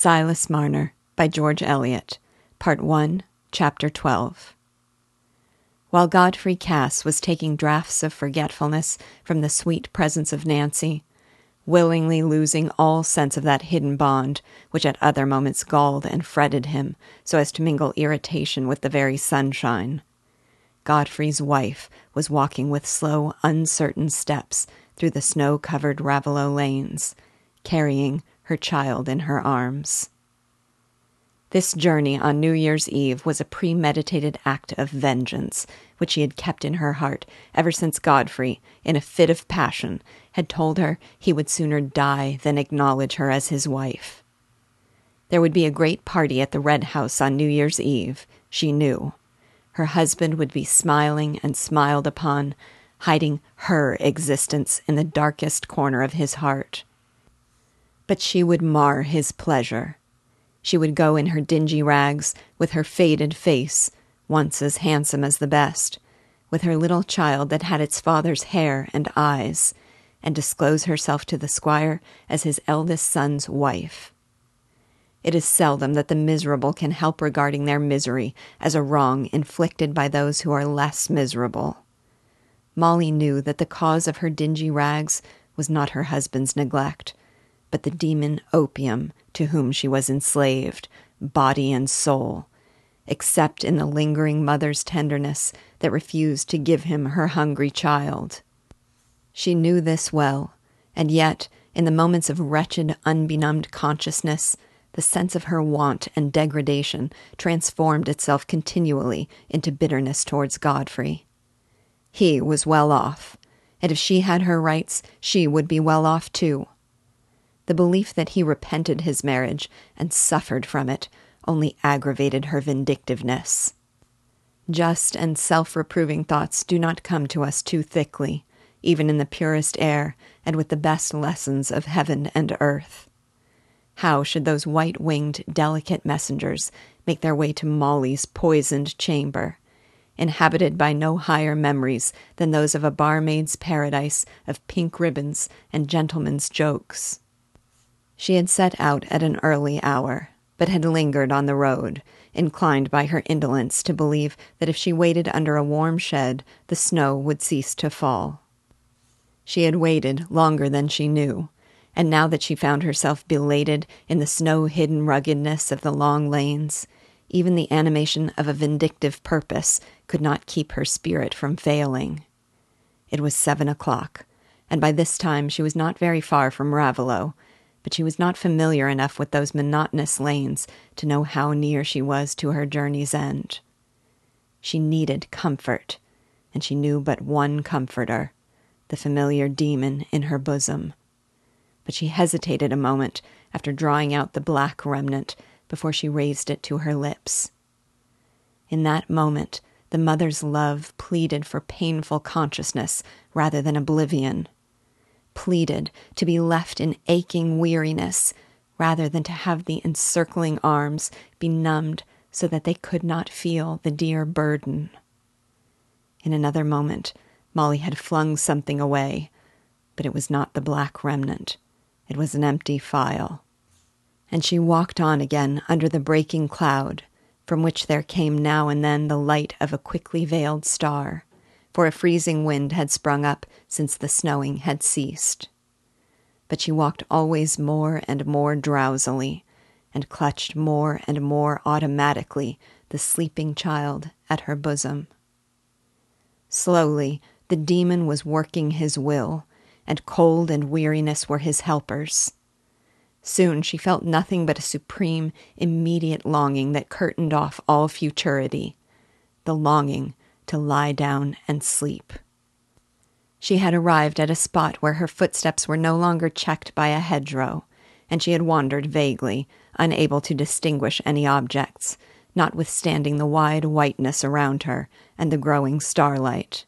Silas Marner by George Eliot, Part 1, Chapter 12. While Godfrey Cass was taking draughts of forgetfulness from the sweet presence of Nancy, willingly losing all sense of that hidden bond which at other moments galled and fretted him so as to mingle irritation with the very sunshine, Godfrey's wife was walking with slow, uncertain steps through the snow covered Raveloe lanes, carrying her child in her arms. This journey on New Year's Eve was a premeditated act of vengeance, which she had kept in her heart ever since Godfrey, in a fit of passion, had told her he would sooner die than acknowledge her as his wife. There would be a great party at the Red House on New Year's Eve, she knew her husband would be smiling and smiled upon, hiding her existence in the darkest corner of his heart. But she would mar his pleasure. She would go in her dingy rags, with her faded face, once as handsome as the best, with her little child that had its father's hair and eyes, and disclose herself to the squire as his eldest son's wife. It is seldom that the miserable can help regarding their misery as a wrong inflicted by those who are less miserable. Molly knew that the cause of her dingy rags was not her husband's neglect, but the demon opium to whom she was enslaved, body and soul, except in the lingering mother's tenderness that refused to give him her hungry child. She knew this well, and yet, in the moments of wretched, unbenumbed consciousness, the sense of her want and degradation transformed itself continually into bitterness towards Godfrey. He was well off, and if she had her rights, she would be well off too. The belief that he repented his marriage and suffered from it only aggravated her vindictiveness. Just and self reproving thoughts do not come to us too thickly, even in the purest air and with the best lessons of heaven and earth. How should those white winged, delicate messengers make their way to Molly's poisoned chamber, inhabited by no higher memories than those of a barmaid's paradise of pink ribbons and gentlemen's jokes? She had set out at an early hour, but had lingered on the road, inclined by her indolence to believe that if she waited under a warm shed, the snow would cease to fall. She had waited longer than she knew and now that she found herself belated in the snow hidden ruggedness of the long lanes, even the animation of a vindictive purpose could not keep her spirit from failing. It was seven o'clock, and by this time she was not very far from Raveloe, but she was not familiar enough with those monotonous lanes to know how near she was to her journey's end. She needed comfort, and she knew but one comforter the familiar demon in her bosom but she hesitated a moment after drawing out the black remnant before she raised it to her lips. In that moment, the mother's love pleaded for painful consciousness rather than oblivion, pleaded to be left in aching weariness rather than to have the encircling arms be numbed so that they could not feel the dear burden. In another moment, Molly had flung something away, but it was not the black remnant. It was an empty phial. And she walked on again under the breaking cloud, from which there came now and then the light of a quickly veiled star, for a freezing wind had sprung up since the snowing had ceased. But she walked always more and more drowsily, and clutched more and more automatically the sleeping child at her bosom. Slowly, the demon was working his will, and cold and weariness were his helpers. Soon she felt nothing but a supreme, immediate longing that curtained off all futurity the longing to lie down and sleep. She had arrived at a spot where her footsteps were no longer checked by a hedgerow, and she had wandered vaguely, unable to distinguish any objects, notwithstanding the wide whiteness around her and the growing starlight.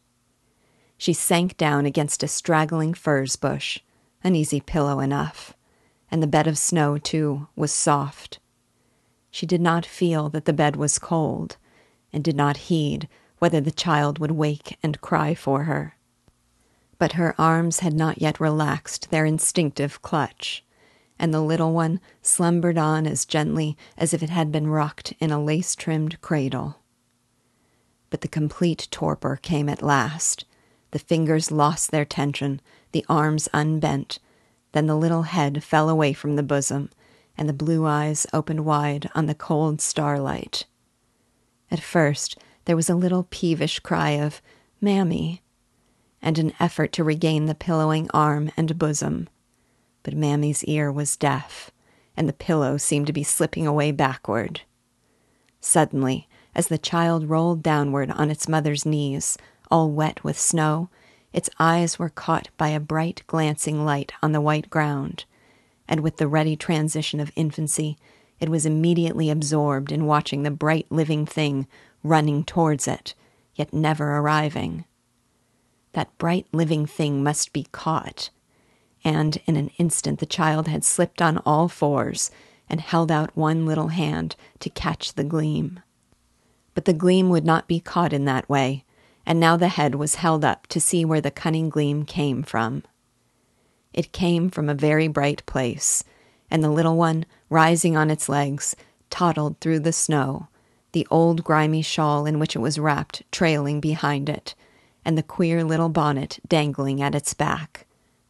She sank down against a straggling furze bush, an easy pillow enough, and the bed of snow, too, was soft. She did not feel that the bed was cold, and did not heed whether the child would wake and cry for her. But her arms had not yet relaxed their instinctive clutch, and the little one slumbered on as gently as if it had been rocked in a lace trimmed cradle. But the complete torpor came at last. The fingers lost their tension, the arms unbent. Then the little head fell away from the bosom, and the blue eyes opened wide on the cold starlight. At first, there was a little peevish cry of, Mammy, and an effort to regain the pillowing arm and bosom. But Mammy's ear was deaf, and the pillow seemed to be slipping away backward. Suddenly, as the child rolled downward on its mother's knees, all wet with snow, its eyes were caught by a bright glancing light on the white ground, and with the ready transition of infancy, it was immediately absorbed in watching the bright living thing running towards it, yet never arriving. That bright living thing must be caught, and in an instant the child had slipped on all fours and held out one little hand to catch the gleam. But the gleam would not be caught in that way, and now the head was held up to see where the cunning gleam came from. It came from a very bright place, and the little one, rising on its legs, toddled through the snow, the old grimy shawl in which it was wrapped trailing behind it, and the queer little bonnet dangling at its back,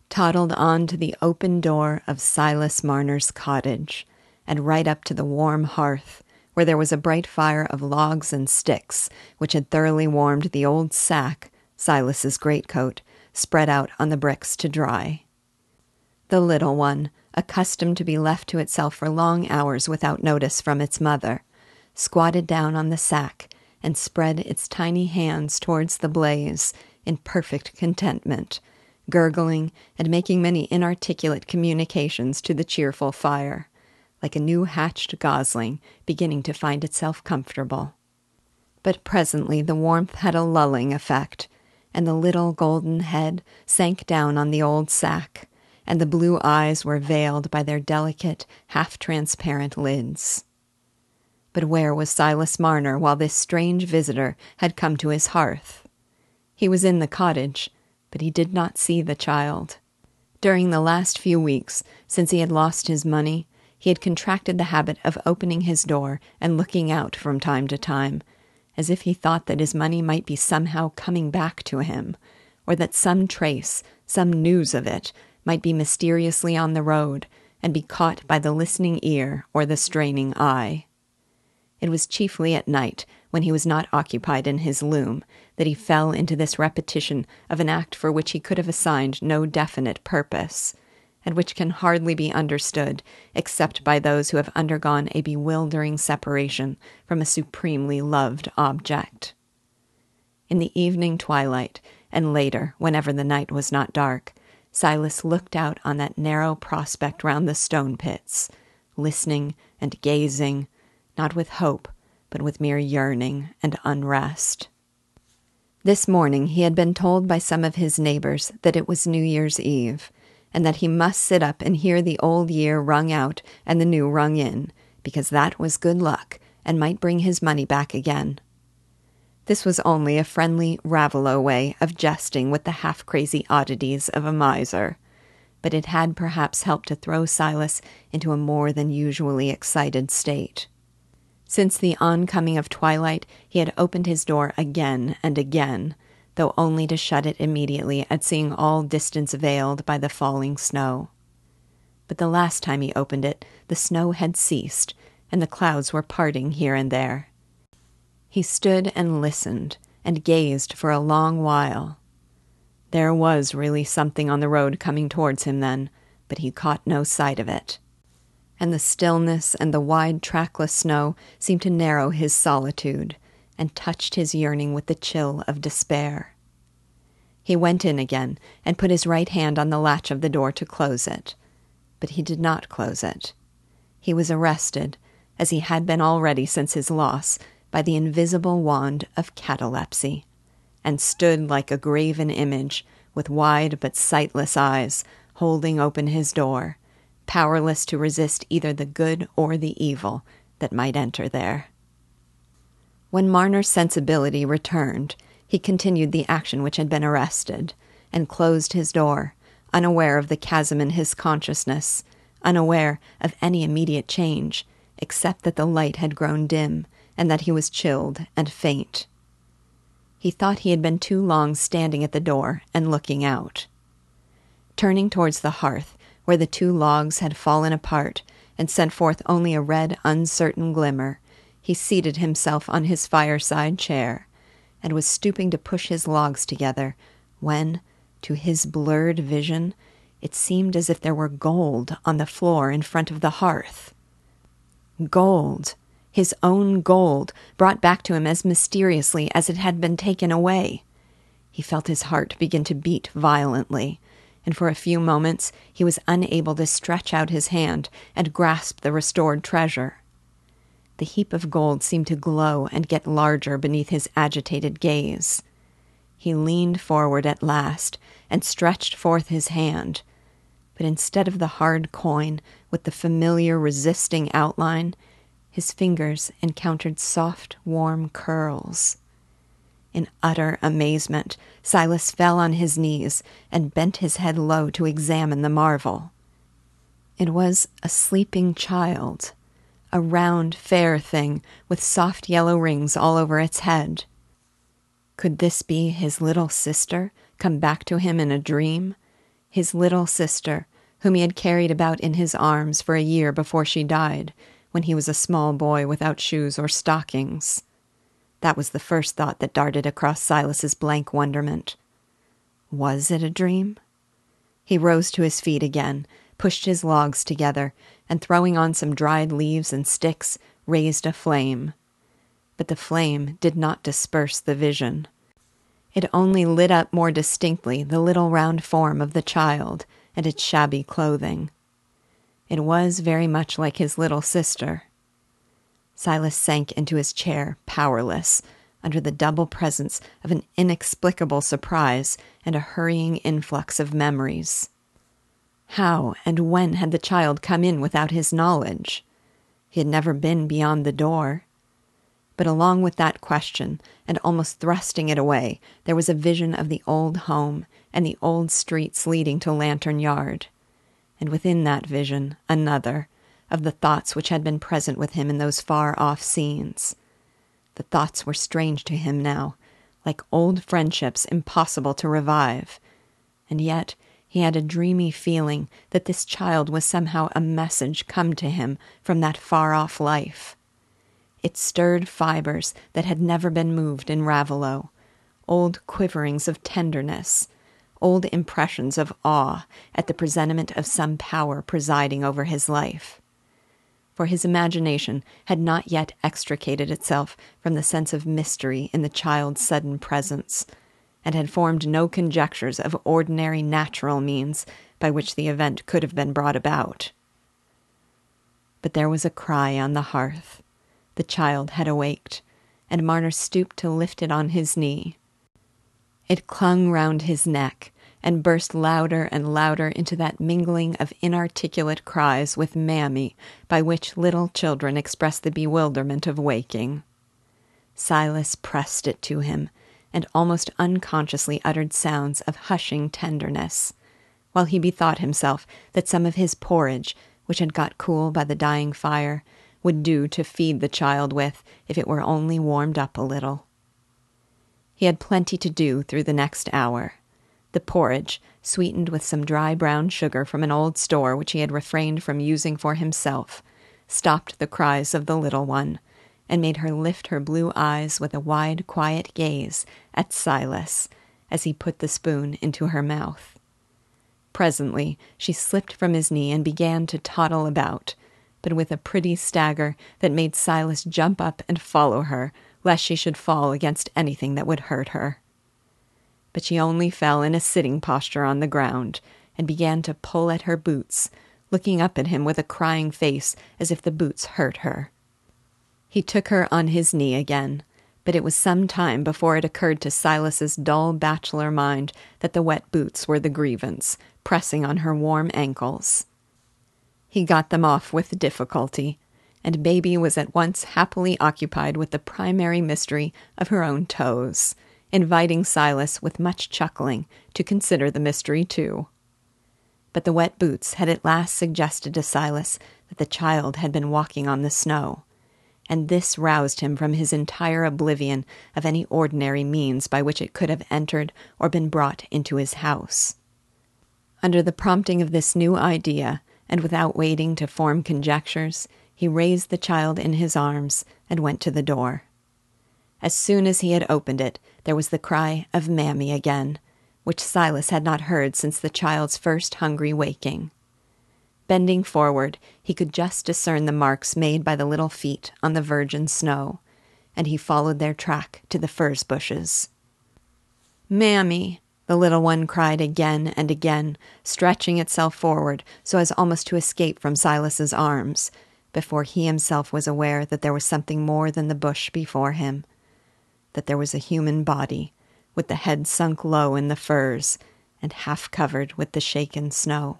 toddled on to the open door of Silas Marner's cottage, and right up to the warm hearth where there was a bright fire of logs and sticks, which had thoroughly warmed the old sack, Silas's greatcoat, spread out on the bricks to dry. The little one, accustomed to be left to itself for long hours without notice from its mother, squatted down on the sack and spread its tiny hands towards the blaze in perfect contentment, gurgling and making many inarticulate communications to the cheerful fire like a new hatched gosling beginning to find itself comfortable. But presently the warmth had a lulling effect, and the little golden head sank down on the old sack, and the blue eyes were veiled by their delicate, half transparent lids. But where was Silas Marner while this strange visitor had come to his hearth? He was in the cottage, but he did not see the child. During the last few weeks, since he had lost his money, he had contracted the habit of opening his door and looking out from time to time, as if he thought that his money might be somehow coming back to him, or that some trace, some news of it, might be mysteriously on the road and be caught by the listening ear or the straining eye. It was chiefly at night, when he was not occupied in his loom, that he fell into this repetition of an act for which he could have assigned no definite purpose and which can hardly be understood except by those who have undergone a bewildering separation from a supremely loved object. In the evening twilight, and later, whenever the night was not dark, Silas looked out on that narrow prospect round the stone pits, listening and gazing, not with hope, but with mere yearning and unrest. This morning he had been told by some of his neighbors that it was New Year's Eve, and that he must sit up and hear the old year rung out and the new rung in, because that was good luck and might bring his money back again. This was only a friendly Raveloe way of jesting with the half crazy oddities of a miser, but it had perhaps helped to throw Silas into a more than usually excited state. Since the oncoming of twilight, he had opened his door again and again, though only to shut it immediately at seeing all distance veiled by the falling snow. But the last time he opened it, the snow had ceased, and the clouds were parting here and there. He stood and listened, and gazed for a long while. There was really something on the road coming towards him then, but he caught no sight of it. And the stillness and the wide trackless snow seemed to narrow his solitude, and touched his yearning with the chill of despair. He went in again and put his right hand on the latch of the door to close it. But he did not close it. He was arrested, as he had been already since his loss, by the invisible wand of catalepsy, and stood like a graven image, with wide but sightless eyes, holding open his door, powerless to resist either the good or the evil that might enter there. When Marner's sensibility returned, he continued the action which had been arrested, and closed his door, unaware of the chasm in his consciousness, unaware of any immediate change, except that the light had grown dim and that he was chilled and faint. He thought he had been too long standing at the door and looking out. Turning towards the hearth, where the two logs had fallen apart and sent forth only a red, uncertain glimmer, he seated himself on his fireside chair and was stooping to push his logs together when, to his blurred vision, it seemed as if there were gold on the floor in front of the hearth. Gold, his own gold, brought back to him as mysteriously as it had been taken away. He felt his heart begin to beat violently, and for a few moments he was unable to stretch out his hand and grasp the restored treasure. The heap of gold seemed to glow and get larger beneath his agitated gaze. He leaned forward at last and stretched forth his hand, but instead of the hard coin with the familiar resisting outline, his fingers encountered soft, warm curls. In utter amazement, Silas fell on his knees and bent his head low to examine the marvel. It was a sleeping child, a round, fair thing with soft yellow rings all over its head. Could this be his little sister come back to him in a dream? His little sister, whom he had carried about in his arms for a year before she died, when he was a small boy without shoes or stockings. That was the first thought that darted across Silas's blank wonderment. Was it a dream? He rose to his feet again, pushed his logs together, and throwing on some dried leaves and sticks, raised a flame. But the flame did not disperse the vision. It only lit up more distinctly the little round form of the child and its shabby clothing. It was very much like his little sister. Silas sank into his chair, powerless, under the double presence of an inexplicable surprise and a hurrying influx of memories. How and when had the child come in without his knowledge? He had never been beyond the door. But along with that question, and almost thrusting it away, there was a vision of the old home and the old streets leading to Lantern Yard. And within that vision, another, of the thoughts which had been present with him in those far off scenes. The thoughts were strange to him now, like old friendships impossible to revive. And yet he had a dreamy feeling that this child was somehow a message come to him from that far off life. It stirred fibers that had never been moved in Raveloe, old quiverings of tenderness, old impressions of awe at the presentiment of some power presiding over his life. For his imagination had not yet extricated itself from the sense of mystery in the child's sudden presence, and had formed no conjectures of ordinary natural means by which the event could have been brought about. But there was a cry on the hearth the child had awaked, and Marner stooped to lift it on his knee. It clung round his neck and burst louder and louder into that mingling of inarticulate cries with mammy by which little children express the bewilderment of waking. Silas pressed it to him, and almost unconsciously uttered sounds of hushing tenderness, while he bethought himself that some of his porridge, which had got cool by the dying fire, would do to feed the child with if it were only warmed up a little. He had plenty to do through the next hour. The porridge, sweetened with some dry brown sugar from an old store which he had refrained from using for himself, stopped the cries of the little one, and made her lift her blue eyes with a wide, quiet gaze at Silas as he put the spoon into her mouth. Presently she slipped from his knee and began to toddle about, but with a pretty stagger that made Silas jump up and follow her, lest she should fall against anything that would hurt her. But she only fell in a sitting posture on the ground, and began to pull at her boots, looking up at him with a crying face as if the boots hurt her. He took her on his knee again, but it was some time before it occurred to Silas's dull bachelor mind that the wet boots were the grievance, pressing on her warm ankles. He got them off with difficulty, and Baby was at once happily occupied with the primary mystery of her own toes, inviting Silas with much chuckling to consider the mystery too. But the wet boots had at last suggested to Silas that the child had been walking on the snow, and this roused him from his entire oblivion of any ordinary means by which it could have entered or been brought into his house. Under the prompting of this new idea, and without waiting to form conjectures, he raised the child in his arms and went to the door. As soon as he had opened it, there was the cry of Mammy again, which Silas had not heard since the child's first hungry waking. Bending forward, he could just discern the marks made by the little feet on the virgin snow, and he followed their track to the furze bushes. Mammy, the little one cried again and again, stretching itself forward so as almost to escape from Silas's arms, before he himself was aware that there was something more than the bush before him, that there was a human body, with the head sunk low in the furze and half covered with the shaken snow.